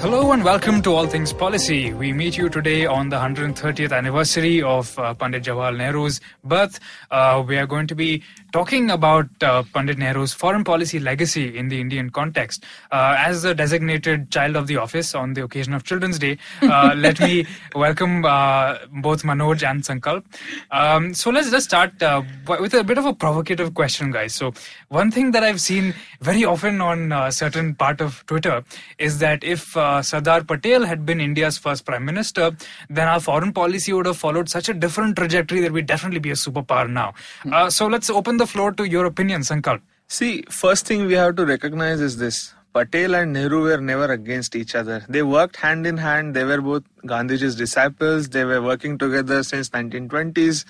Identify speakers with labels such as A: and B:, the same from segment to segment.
A: Hello and welcome to All Things Policy. We meet you today on the 130th anniversary of uh, Pandit Jawaharlal Nehru's birth. Uh, we are going to be talking about uh, Pandit Nehru's foreign policy legacy in the Indian context. Uh, as the designated child of the office on the occasion of Children's Day, uh, let me welcome uh, both Manoj and Sankalp. Um, so let's just start uh, with a bit of a provocative question, guys. So one thing that I've seen very often on a certain part of Twitter is that if uh, Sardar Patel had been India's first prime minister, then our foreign policy would have followed such a different trajectory that we'd definitely be a superpower now. Uh, so let's open the floor to your opinion, Sankalp.
B: See, first thing we have to recognize is this. Patel and Nehru were never against each other. They worked hand in hand. They were both Gandhiji's disciples. They were working together since 1920s.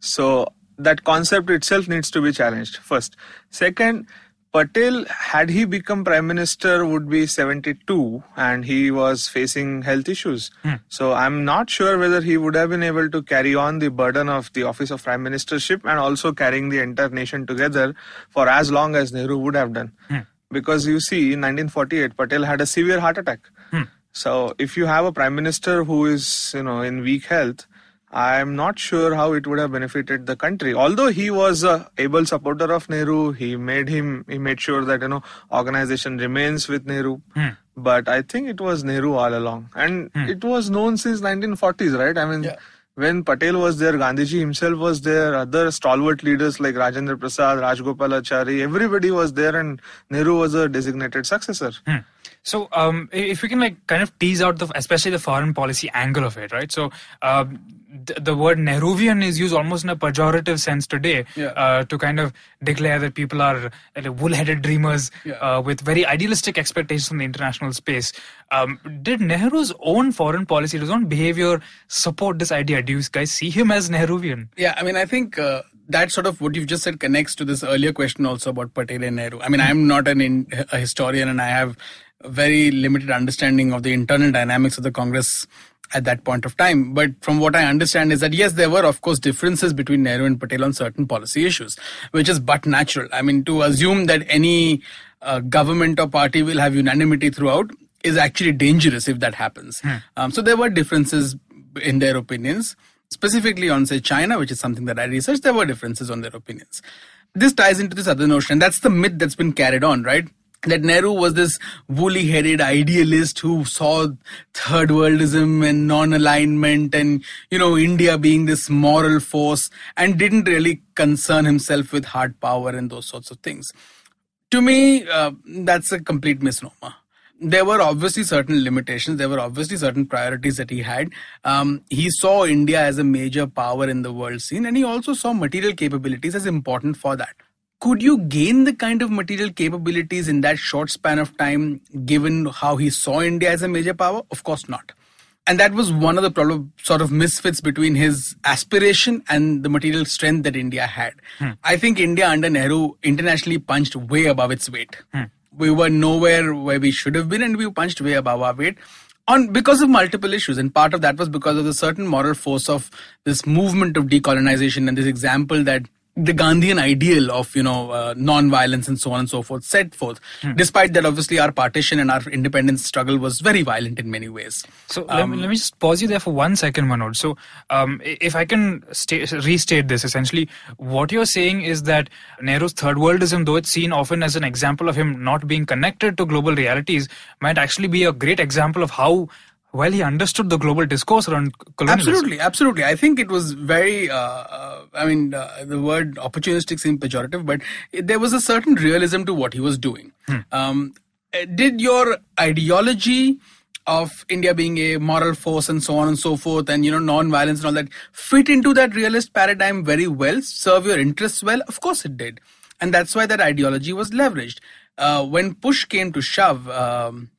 B: So that concept itself needs to be challenged first. Second, Patel, had he become prime minister, would be 72 and he was facing health issues. Hmm. So I'm not sure whether he would have been able to carry on the burden of the office of prime ministership and also carrying the entire nation together for as long as Nehru would have done. Hmm. Because you see, in 1948, Patel had a severe heart attack. Hmm. So if you have a prime minister who is, you know, in weak health, I'm not sure how it would have benefited the country. Although he was a able supporter of Nehru, he made him he made sure that you know organization remains with Nehru. But I think it was Nehru all along, and it was known since 1940s, right? I mean. When Patel was there, Gandhiji himself was there, other stalwart leaders like Rajendra Prasad, Rajgopalachari, everybody was there, and Nehru was a designated successor.
A: So, um, if we can like kind of tease out the, especially the foreign policy angle of it, right? So, um, the, word Nehruvian is used almost in a pejorative sense today
C: Yeah.
A: uh, to kind of declare that people are uh, wool-headed dreamers
C: Yeah.
A: uh, with very idealistic expectations from the international space. Um, did Nehru's own foreign policy, his own behavior, support this idea? Do you guys see him as Nehruvian?
D: Yeah, I mean, I think uh, that sort of what you've just said connects to this earlier question also about Patel and Nehru. I mean, I'm not an in, a historian and I have very limited understanding of the internal dynamics of the Congress at that point of time. But from what I understand is that yes, there were of course differences between Nehru and Patel on certain policy issues, which is but natural. I mean, to assume that any uh, government or party will have unanimity throughout is actually dangerous if that happens. Um, so there were differences in their opinions specifically on say China, which is something that I researched, there were differences on their opinions. This ties into this other notion, and that's the myth that's been carried on, right? That Nehru was this woolly headed idealist who saw third worldism and non alignment and, you know, India being this moral force and didn't really concern himself with hard power and those sorts of things. To me, uh, that's a complete misnomer there were obviously certain limitations. There were obviously certain priorities that he had. Um, he saw India as a major power in the world scene, and he also saw material capabilities as important for that. Could you gain the kind of material capabilities in that short span of time, given how he saw India as a major power? Of course not. And that was one of the problem, sort of misfits between his aspiration and the material strength that India had. Hmm. I think India under Nehru internationally punched way above its weight. Hmm. We were nowhere where we should have been, and we punched way above our weight on because of multiple issues. And part of that was because of the certain moral force of this movement of decolonization and this example that the Gandhian ideal of you know uh, non-violence and so on and so forth set forth. Despite that, obviously our partition and our independence struggle was very violent in many ways.
A: So let, me, let me just pause you there for one second, Manoj. So, um, if I can sta- restate this, essentially, what you're saying is that Nehru's third worldism, though it's seen often as an example of him not being connected to global realities, might actually be a great example of how well he understood the global discourse around colonialism.
D: Absolutely, absolutely. I think it was very. Uh, uh, I mean, uh, the word opportunistic seems pejorative, but it, there was a certain realism to what he was doing. Um, uh, did your ideology of India being a moral force and so on and so forth, and you know, non-violence and all that, fit into that realist paradigm very well? Serve your interests well? Of course, it did, and that's why that ideology was leveraged. uh, when push came to shove, um,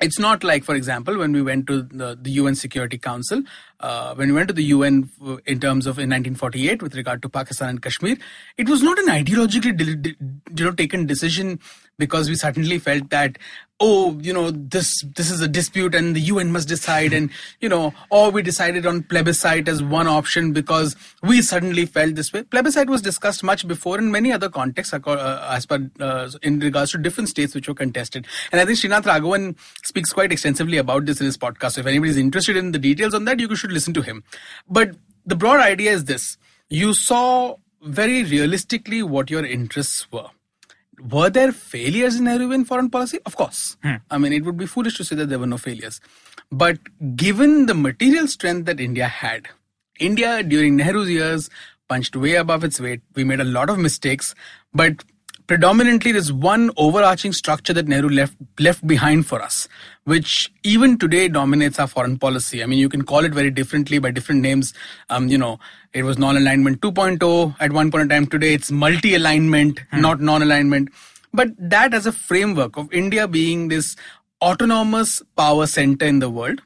D: it's not like, for example, when we went to the, the UN Security Council, uh, when we went to the UN in terms of in 1948 with regard to Pakistan and Kashmir, it was not an ideologically you know taken decision because we suddenly felt that oh you know this this is a dispute and the UN must decide and you know or we decided on plebiscite as one option because we suddenly felt this way. Plebiscite was discussed much before in many other contexts uh, as per uh, in regards to different states which were contested. And I think Srinath Raghavan speaks quite extensively about this in his podcast. So if anybody is interested in the details on that you should listen to him but the broad idea is this you saw very realistically what your interests were were there failures in Nehruvian foreign policy? Of course. Hmm. I mean, it would be foolish to say that there were no failures. But given the material strength that India had, India during Nehru's years punched way above its weight. We made a lot of mistakes, but predominantly there's one overarching structure that Nehru left left behind for us, which even today dominates our foreign policy. I mean, you can call it very differently by different names. Um, you know, it was non-alignment 2.0 at one point in time. Today, it's multi-alignment, hmm. not non-alignment. But that as a framework of India being this autonomous power center in the world,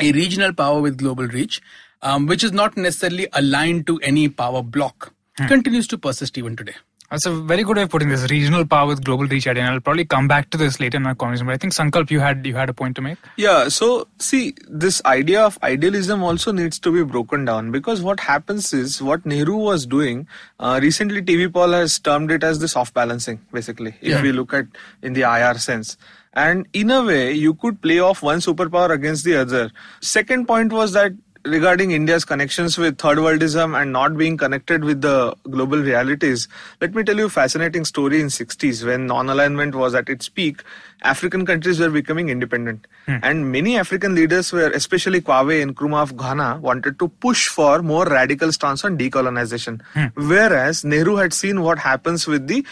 D: a regional power with global reach, um, which is not necessarily aligned to any power block, hmm. continues to persist even today.
A: That's a very good way of putting this. Regional power with global reach idea. And I'll probably come back to this later in our conversation. But I think Sankalp, you had you had a point to make.
B: Yeah. So see, this idea of idealism also needs to be broken down because what happens is what Nehru was doing. Uh, recently, TV Paul has termed it as the soft balancing. Basically, if yeah. we look at in the IR sense. And in a way, you could play off one superpower against the other. Second point was that regarding India's connections with third worldism and not being connected with the global realities, let me tell you a fascinating story in 60s when non-alignment was at its peak. African countries were becoming independent. Hmm. And many African leaders were, especially Kwame Nkrumah of Ghana, wanted to push for more radical stance on decolonization. Hmm. Whereas Nehru had seen what happens with the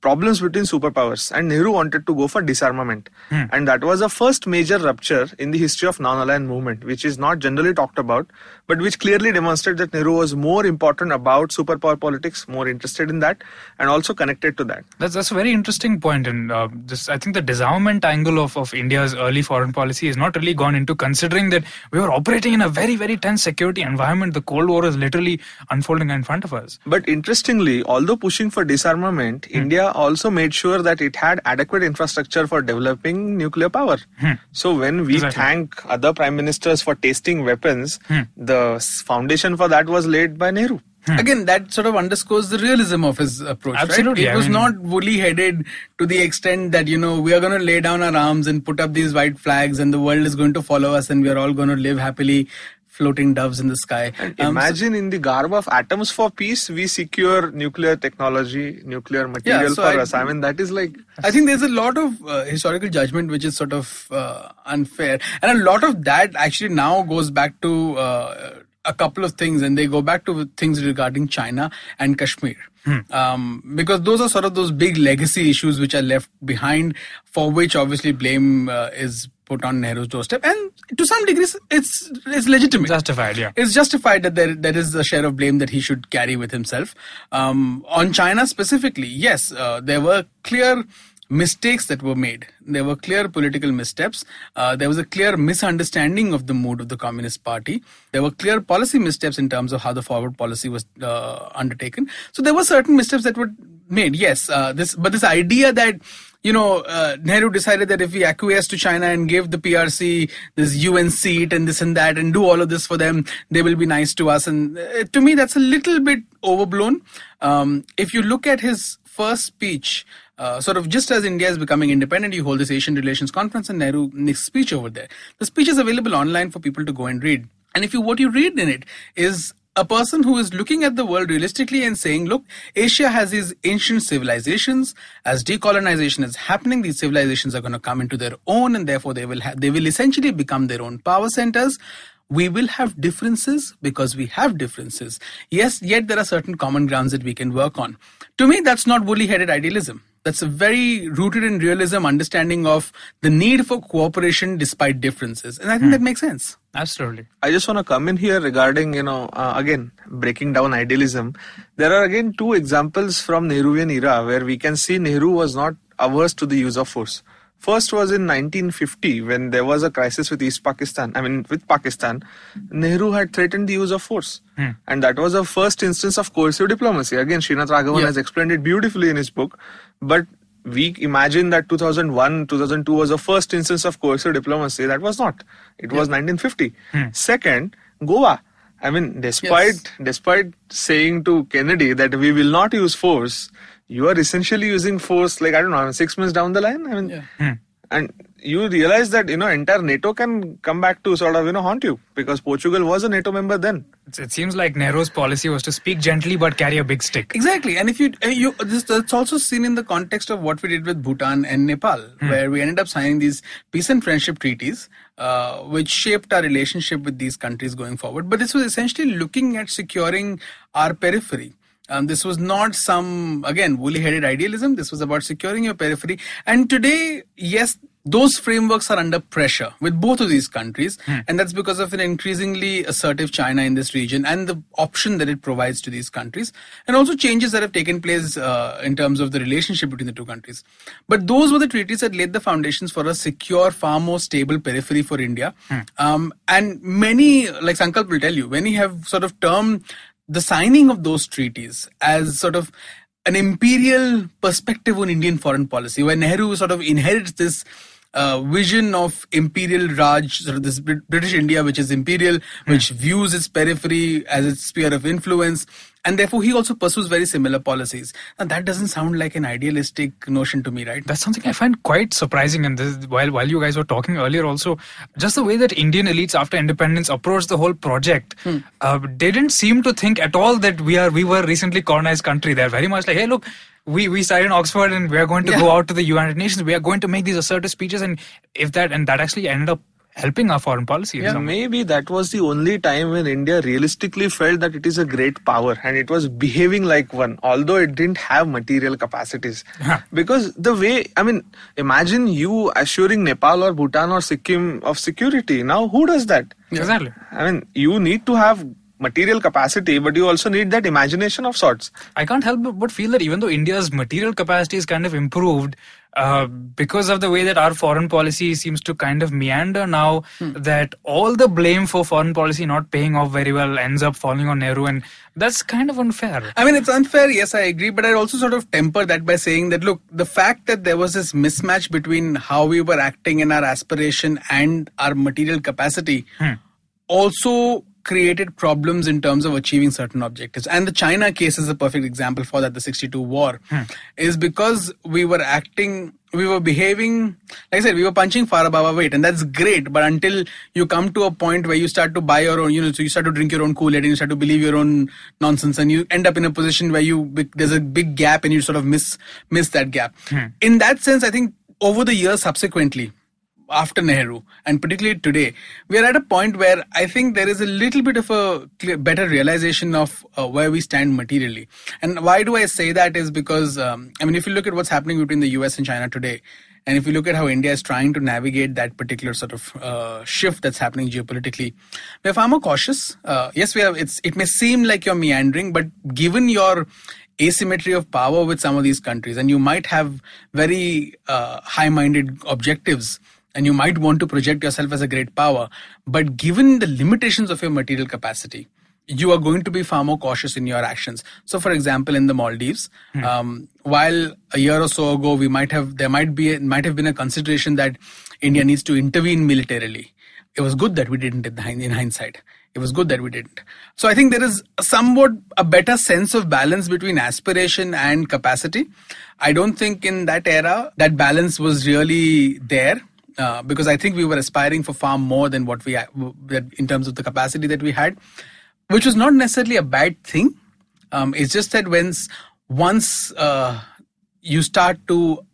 B: problems between superpowers and Nehru wanted to go for disarmament. Hmm. And that was the first major rupture in the history of non-aligned movement, which is not generally talked about, but which clearly demonstrated that Nehru was more important about superpower politics, more interested in that, and also connected to that.
A: That's, that's a very interesting point. And uh, this, I think the disarmament angle of, of India's early foreign policy has not really gone into considering that we were operating in a very, very tense security environment. The Cold War is literally unfolding in front of us.
B: But interestingly, although pushing for disarmament, hmm. India also made sure that it had adequate infrastructure for developing nuclear power. Hmm. So when we exactly. thank other prime ministers for tasting weapons, hmm. the foundation for that was laid by Nehru.
D: Hmm. Again, that sort of underscores the realism of his approach.
A: Absolutely.
D: Right? It was mean, not woolly headed to the extent that, you know, we are going to lay down our arms and put up these white flags and the world is going to follow us and we are all going to live happily floating doves in the sky.
B: Um, imagine so, in the garb of atoms for peace, we secure nuclear technology, nuclear material yeah, so for I, us. I mean, that is like.
D: I think there's a lot of uh, historical judgment which is sort of uh, unfair. And a lot of that actually now goes back to. Uh, a couple of things, and they go back to things regarding China and Kashmir. Hmm. Um, because those are sort of those big legacy issues which are left behind, for which obviously blame uh, is put on Nehru's doorstep, and to some degree, it's it's legitimate,
A: justified. Yeah,
D: it's justified that there there is a share of blame that he should carry with himself. Um, on China specifically, yes, uh, there were clear mistakes that were made. There were clear political missteps. Uh, there was a clear misunderstanding of the mood of the Communist Party. There were clear policy missteps in terms of how the forward policy was uh, undertaken. So there were certain missteps that were made. Yes, uh, this but this idea that you know, uh, Nehru decided that if we acquiesce to China and give the PRC this UN seat and this and that and do all of this for them, they will be nice to us. And uh, to me, that's a little bit overblown. Um, if you look at his first speech, uh, sort of just as India is becoming independent, you hold this Asian Relations Conference and Nehru makes speech over there. The speech is available online for people to go and read. And if you what you read in it is a person who is looking at the world realistically and saying, look, Asia has these ancient civilizations. As decolonization is happening, these civilizations are going to come into their own, and therefore they will ha- they will essentially become their own power centers. We will have differences because we have differences. Yes, yet there are certain common grounds that we can work on. To me, that's not woolly-headed idealism that's a very rooted in realism understanding of the need for cooperation despite differences and i think hmm. that makes sense
A: absolutely
B: i just want to come in here regarding you know uh, again breaking down idealism there are again two examples from nehruvian era where we can see nehru was not averse to the use of force. First was in 1950 when there was a crisis with East Pakistan. I mean, with Pakistan, Nehru had threatened the use of force. And that was a first instance of coercive diplomacy. Again, Srinath Raghavan
D: Yeah.
B: has explained it beautifully in his book. But we imagine that 2001, 2002 was the first instance of coercive diplomacy. That was not. It was 1950. Hmm. Second, Goa. I mean, despite despite saying to Kennedy that we will not use force, you are essentially using force. Like I don't know, six months down the line. I mean, and you realize that you know entire NATO can come back to sort of you know haunt you because Portugal was a NATO member then.
A: It, it seems like Nehru's policy was to speak gently but carry a big stick.
D: Exactly, and if you uh, you this that's also seen in the context of what we did with Bhutan and Nepal, where we ended up signing these peace and friendship treaties, uh, which shaped our relationship with these countries going forward. But this was essentially looking at securing our periphery. Um, this was not some again woolly-headed idealism. This was about securing your periphery. And today, yes, those frameworks are under pressure with both of these countries, and that's because of an increasingly assertive China in this region and the option that it provides to these countries, and also changes that have taken place uh, in terms of the relationship between the two countries. But those were the treaties that laid the foundations for a secure, far more stable periphery for India. Um, and many, like Sankalp will tell you, many have sort of termed the signing of those treaties as sort of an imperial perspective on Indian foreign policy, where Nehru sort of inherits this uh, vision of imperial Raj, sort of this British India, which is imperial, which views its periphery as its sphere of influence, and therefore he also pursues very similar policies. And that doesn't sound like an idealistic notion to me, right?
A: That's something I find quite surprising. And this, while while you guys were talking earlier, also just the way that Indian elites after independence approached the whole project, uh, they didn't seem to think at all that we are we were recently colonized country. They're very much like, hey, look. We, we started in Oxford and we are going to go out to the United Nations. We are going to make these assertive speeches, and if that and that actually ended up helping our foreign policy.
B: Yeah, maybe that was the only time when India realistically felt that it is a great power and it was behaving like one, although it didn't have material capacities. because the way, I mean, imagine you assuring Nepal or Bhutan or Sikkim of security. Now, who does that?
A: Exactly.
B: I mean, you need to have material capacity, but you also need that imagination of sorts.
A: I can't help but- but feel that even though India's material capacity is kind of improved, uh, because of the way that our foreign policy seems to kind of meander now, that all the blame for foreign policy not paying off very well ends up falling on Nehru, and that's kind of unfair.
D: I mean, it's unfair, yes, I agree, but I'd also sort of temper that by saying that, look, the fact that there was this mismatch between how we were acting in our aspiration and our material capacity also created problems in terms of achieving certain objectives. And the China case is a perfect example for that, the 62 war, hmm. is because we were acting, we were behaving, like I said, we were punching far above our weight, and that's great. But until you come to a point where you start to buy your own, you know, so you start to drink your own Kool Aid and you start to believe your own nonsense, and you end up in a position where you there's a big gap and you sort of miss miss that gap. Hmm. In that sense, I think over the years subsequently, after Nehru, and particularly today, we are at a point where I think there is a little bit of a clear, better realization of uh, where we stand materially. And why do I say that is because, um, I mean, if you look at what's happening between the US and China today, and if you look at how India is trying to navigate that particular sort of uh, shift that's happening geopolitically, we're far more cautious. Uh, yes, we have. It's. It may seem like you're meandering, but given your asymmetry of power with some of these countries, and you might have very uh, high-minded objectives and you might want to project yourself as a great power but given the limitations of your material capacity you are going to be far more cautious in your actions. So for example in the maldives um, while a year or so ago we might have there might be might have been a consideration that india needs to intervene militarily. It was good that we didn't in, the, hind- in hindsight. It was good that we didn't. So i think there is somewhat a better sense of balance between aspiration and capacity. I don't think in that era that balance was really there uh, because I think we were aspiring for far more than what we that in terms of the capacity that we had, which was not necessarily a bad thing. Um, it's just that when once uh, you start to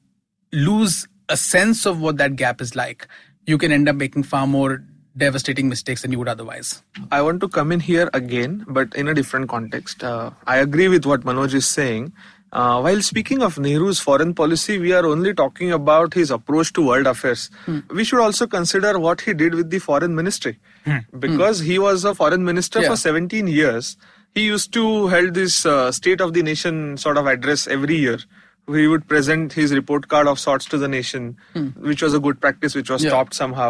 D: lose a sense of what that gap is like, you can end up making far more devastating mistakes than you would otherwise.
B: I want to come in here again, but in a different context. Uh, I agree with what Manoj is saying. Uh, while speaking of Nehru's foreign policy, we are only talking about his approach to world affairs. We should also consider what he did with the foreign ministry. Because he was a foreign minister
D: Yeah.
B: for 17 years, he used to held this uh, state of the nation sort of address every year he would present his report card of sorts to the nation, which was a good practice, which was
D: Hmm. Yeah.
B: stopped somehow.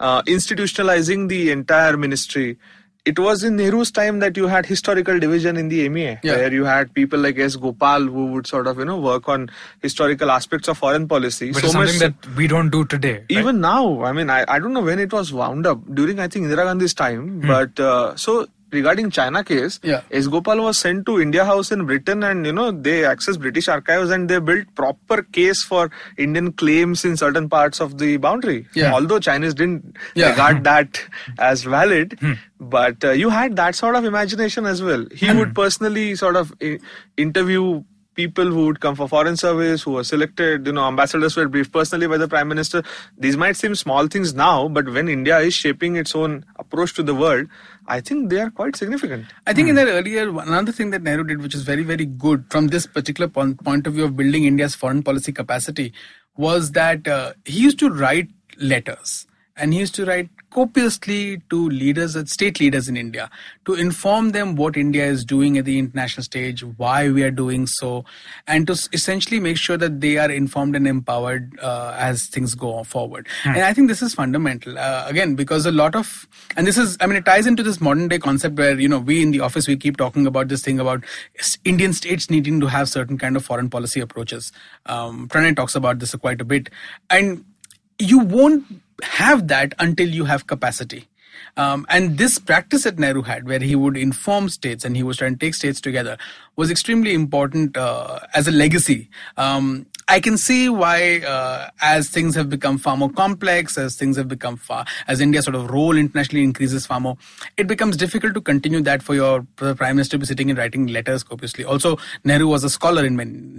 B: Uh, institutionalizing the entire ministry. It was in Nehru's time that you had historical division in the MEA,
D: Yeah.
B: where you had people like S. Gopal who would sort of, you know, work on historical aspects of foreign policy.
A: But
B: so
A: something
B: much
A: that we don't do today. right?
B: even now i mean I, I don't know when it was wound up during i think indira gandhi's time but uh, so regarding china case
D: Yeah.
B: s gopal was sent to india house in britain and you know they accessed british archives and they built proper case for indian claims in certain parts of the boundary
D: Yeah.
B: although chinese didn't
D: Yeah.
B: regard that as valid hmm. but uh, you had that sort of imagination as well he would hmm. personally sort of i- interview people who would come for foreign service who were selected you know ambassadors were briefed personally by the prime minister these might seem small things now but when india is shaping its own approach to the world i think they are quite significant.
D: I think in that earlier, another thing that Nehru did, which is very, very good from this particular point of view of building India's foreign policy capacity, was that uh, he used to write letters and he used to write copiously to leaders, uh, state leaders in India, to inform them what India is doing at the international stage, why we are doing so, and to essentially make sure that they are informed and empowered uh, as things go forward. And I think this is fundamental. Uh, again, because a lot of, and this is, I mean, it ties into this modern day concept where, you know, we in the office, we keep talking about this thing about Indian states needing to have certain kind of foreign policy approaches. Um, Pranay talks about this quite a bit. And you won't have that until you have capacity. Um, and this practice that Nehru had, where he would inform states and he was trying to take states together, was extremely important uh, as a legacy. Um, I can see why, uh, as things have become far more complex, as things have become far, as India's sort of role internationally increases far more, it becomes difficult to continue that for your prime minister to be sitting and writing letters copiously. Also, Nehru was a scholar in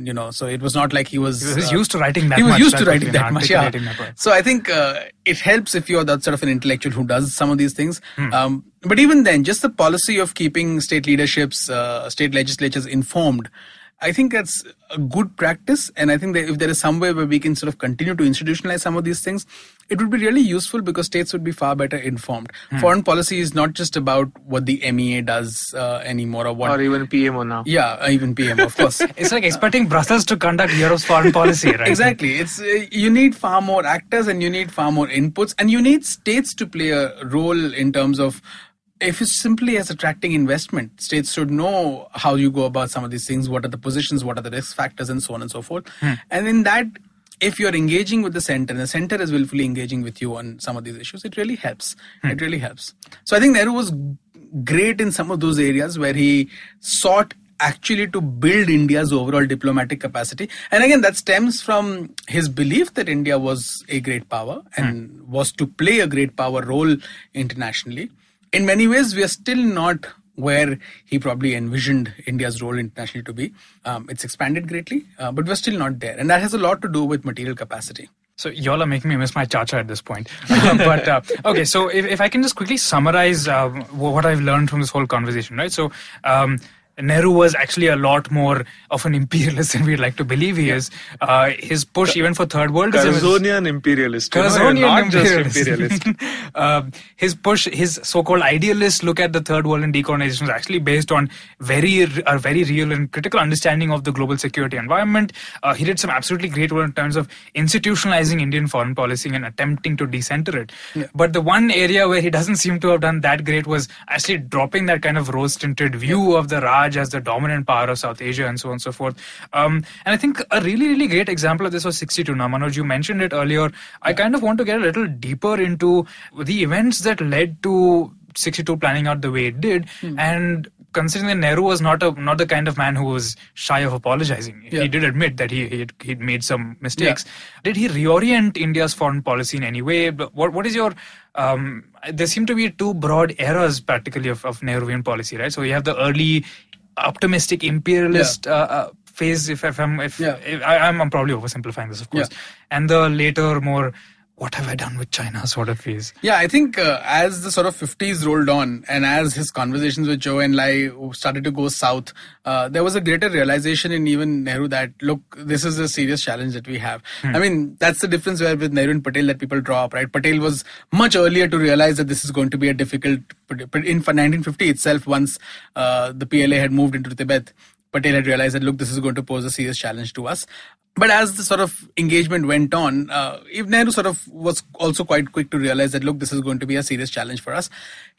D: you know, so it was not like he was.
A: He was used to writing that
D: He was
A: much,
D: used to writing that much, yeah.
A: that.
D: So I think uh, it helps if you're that sort of an intellectual who does some of these things.
A: Hmm.
D: Um, but even then, just the policy of keeping state leaderships, uh, state legislatures informed, I think that's a good practice. And I think that if there is some way where we can sort of continue to institutionalize some of these things, it would be really useful because states would be far better informed.
A: Hmm.
D: Foreign policy is not just about what the MEA does uh, anymore or what.
B: or even pmo now
D: yeah, uh, even PM, of course.
A: It's like expecting Brussels to conduct Europe's foreign policy, right?
D: Exactly. It's uh, you need far more actors and you need far more inputs and you need states to play a role in terms of if it's simply as attracting investment, states should know how you go about some of these things, what are the positions, what are the risk factors, and so on and so forth. Hmm. And in that, if you're engaging with the center and the center is willfully engaging with you on some of these issues, it really helps. Hmm. It really helps. So I think Nehru was great in some of those areas where he sought actually to build India's overall diplomatic capacity. And again, that stems from his belief that India was a great power and hmm. was to play a great power role internationally. In many ways, we are still not where he probably envisioned India's role internationally to be. Um, it's expanded greatly, uh, but we're still not there. And that has a lot to do with material capacity.
A: So y'all are making me miss my chacha at this point. but uh, okay, so if, if I can just quickly summarize um, wh- what I've learned from this whole conversation, right? So um, Nehru was actually a lot more of an imperialist than we'd like to believe he is. Uh, his push even for third worldism is-
B: Curzonian imperialist you know, not
A: imperialist.
B: just imperialist
A: Um, his push, his so-called idealist look at the third world and decolonization was actually based on very, a very real and critical understanding of the global security environment. Uh, he did some absolutely great work in terms of institutionalizing Indian foreign policy and attempting to decenter it. But the one area where he doesn't seem to have done that great was actually dropping that kind of rose-tinted view of the Raj as the dominant power of South Asia and so on and so forth. Um, and I think a really, really great example of this was 62. Now, Manoj, you mentioned it earlier. I kind of want to get a little deeper into the events that led to 62 planning out the way it did. And considering that Nehru was not a not the kind of man who was shy of apologizing,
D: Yeah.
A: he did admit that he he'd, he'd made some mistakes. Did he reorient India's foreign policy in any way? What what is your um, there seem to be two broad eras practically of, of Nehruvian policy, right? So you have the early optimistic imperialist uh, uh, phase. If, if I'm if,
D: Yeah.
A: if I, I'm, I'm probably oversimplifying this, of course, and the later more what have I done with China sort of phase.
D: Yeah, I think uh, as the sort of 50s rolled on and as his conversations with Zhou Enlai started to go south, uh, there was a greater realization in even Nehru that, look, this is a serious challenge that we have. I mean, that's the difference where with Nehru and Patel that people draw up, right? Patel was much earlier to realize that this is going to be a difficult, in 1950 itself, once uh, the PLA had moved into Tibet. Patel had realized that look, this is going to pose a serious challenge to us. But as the sort of engagement went on, uh, Nehru sort of was also quite quick to realize that look, this is going to be a serious challenge for us.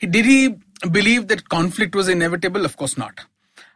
D: Did he believe that conflict was inevitable? Of course not.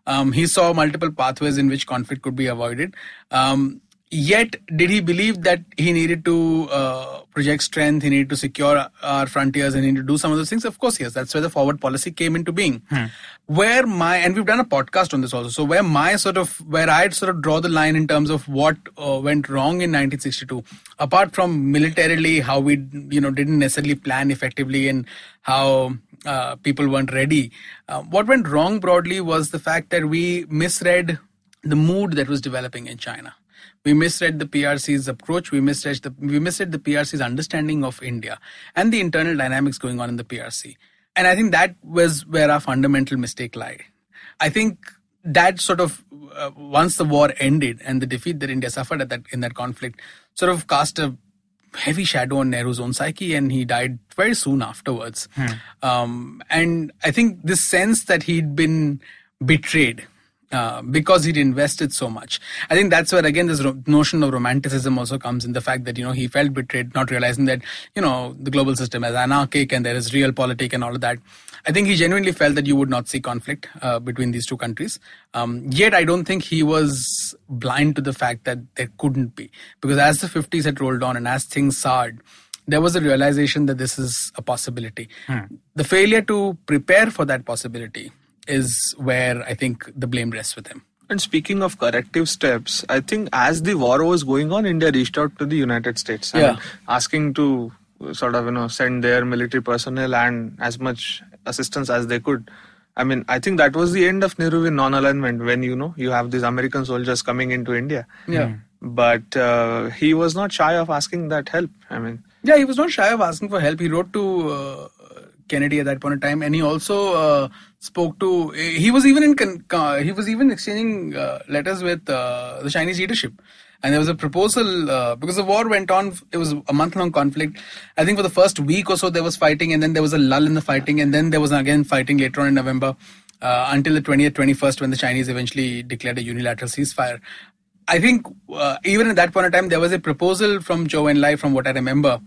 D: Um, he saw multiple pathways in which conflict could be avoided. Um, Yet, did he believe that he needed to uh, project strength, he needed to secure our frontiers, and he needed to do some of those things? Of course, yes. That's where the forward policy came into being. Hmm. Where my, and we've done a podcast on this also, so where my sort of, where I'd sort of draw the line in terms of what uh, went wrong in 1962, apart from militarily, how we, you know, didn't necessarily plan effectively and how uh, people weren't ready. Uh, what went wrong broadly was the fact that we misread the mood that was developing in China we misread the PRC's approach. We misread the we misread the PRC's understanding of India and the internal dynamics going on in the PRC. And I think that was where our fundamental mistake lied. I think that sort of uh, once the war ended and the defeat that India suffered at that in that conflict sort of cast a heavy shadow on Nehru's own psyche, and he died very soon afterwards. Hmm. Um, and I think this sense that he'd been betrayed uh, because he'd invested so much. I think that's where again this ro- notion of romanticism also comes in the fact that you know he felt betrayed, not realizing that you know the global system is anarchic and there is real realpolitik and all of that. I think he genuinely felt that you would not see conflict uh, between these two countries. Um, yet I don't think he was blind to the fact that there couldn't be because as the 50s had rolled on and as things soured there was a realization that this is a possibility. Hmm. The failure to prepare for that possibility is where I think the blame rests with him.
B: And speaking of corrective steps, I think as the war was going on, India reached out to the United States,
D: yeah.
B: asking to sort of you know send their military personnel and as much assistance as they could. I mean, I think that was the end of Nehruvian non-alignment when you know you have these American soldiers coming into India.
D: Yeah.
B: But uh, he was not shy of asking that help. I mean.
D: Yeah, he was not shy of asking for help. He wrote to uh, Kennedy at that point in time, and he also uh, spoke to. He was even in he was even exchanging uh, letters with uh, the Chinese leadership, and there was a proposal uh, because the war went on. It was a month long conflict. I think for the first week or so there was fighting, and then there was a lull in the fighting, and then there was again fighting later on in November. Uh, until the 20th, 21st, when the Chinese eventually declared a unilateral ceasefire. I think uh, even at that point in time, there was a proposal from Zhou Enlai, from what I remember,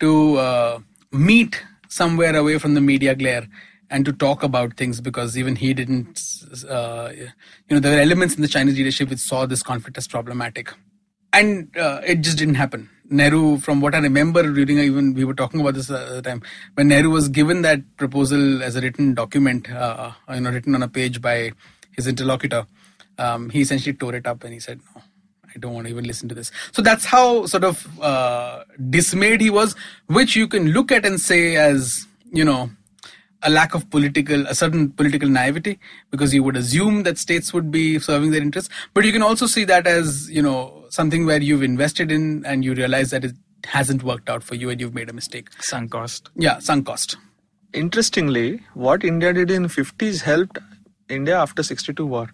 D: to meet somewhere away from the media glare and to talk about things because even he didn't, uh, you know, there were elements in the Chinese leadership which saw this conflict as problematic. And uh, it just didn't happen. Nehru, from what I remember reading, even we were talking about this at the time, when Nehru was given that proposal as a written document, uh, you know, written on a page by his interlocutor, um, he essentially tore it up and he said, no, I don't want to even listen to this. So that's how sort of uh, dismayed he was, which you can look at and say as, you know, a lack of political, a certain political naivety, because you would assume that states would be serving their interests. But you can also see that as, you know, something where you've invested in and you realize that it hasn't worked out for you and you've made a mistake.
A: Sunk cost.
D: Yeah, sunk cost.
B: Interestingly, what India did in 50s helped India after 62 war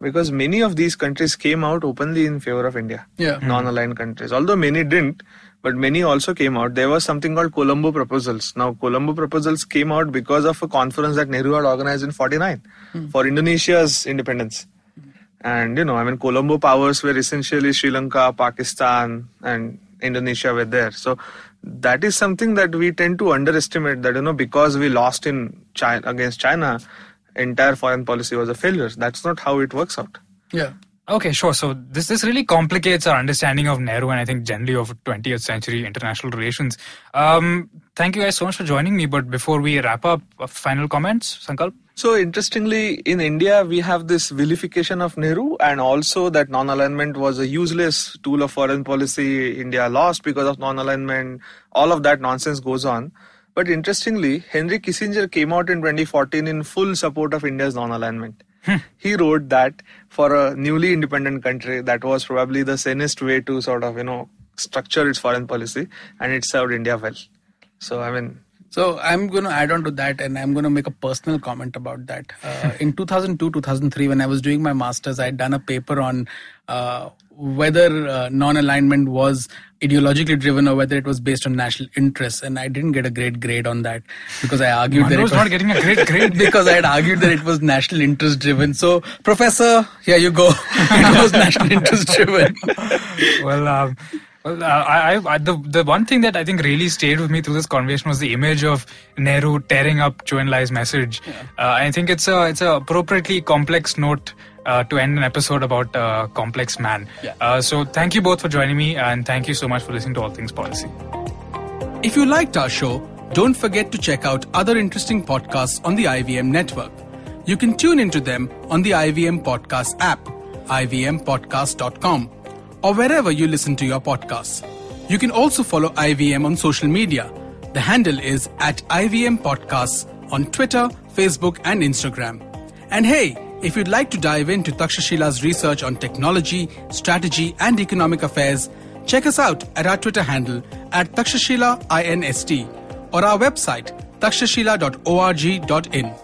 B: because many of these countries came out openly in favor of India.
D: Yeah.
B: Non-aligned countries. Although many didn't, but many also came out. There was something called Colombo Proposals. Now, Colombo Proposals came out because of a conference that Nehru had organized in 49 hmm. for Indonesia's independence. And, you know, I mean, Colombo powers were essentially Sri Lanka, Pakistan, and Indonesia were there. So that is something that we tend to underestimate that, you know, because we lost in China against China, entire foreign policy was a failure. That's not how it works out.
D: Yeah.
A: Okay, sure. So this this really complicates our understanding of Nehru and I think generally of 20th century international relations. Um, thank you guys so much for joining me. But before we wrap up, uh, final comments, Sankalp.
B: So interestingly, in India, we have this vilification of Nehru, and also that non-alignment was a useless tool of foreign policy. India lost because of non-alignment. All of that nonsense goes on. But interestingly, Henry Kissinger came out in 2014 in full support of India's non alignment. Hmm. He wrote that for a newly independent country, that was probably the sanest way to sort of, you know, structure its foreign policy, and it served India well. So, I mean,
D: so I'm going to add on to that, and I'm going to make a personal comment about that. Uh, in 2002, 2003, when I was doing my masters, I had done a paper on uh,
E: whether uh, non-alignment was ideologically driven or whether it was based on national interests. And I didn't get a great grade on that because I argued that it
A: was not getting a great grade
E: because I had argued that it was national interest driven. So, Professor, here you go. it was national interest driven.
A: well. Um, well, uh, I, I, the the one thing that I think really stayed with me through this conversation was the image of Nehru tearing up Zhou Enlai's message. Yeah. Uh, I think it's a it's a appropriately complex note uh, to end an episode about a complex man. Yeah. Uh, so thank you both for joining me, and thank you so much for listening to All Things Policy.
D: If you liked our show, don't forget to check out other interesting podcasts on the IVM network. You can tune into them on the IVM Podcast app, ivmpodcast.com or wherever you listen to your podcasts. You can also follow IVM on social media. The handle is at IVM Podcasts on Twitter, Facebook, and Instagram. And hey, if you'd like to dive into Takshashila's research on technology, strategy, and economic affairs, check us out at our Twitter handle at Takshashila INST or our website takshashila.org.in.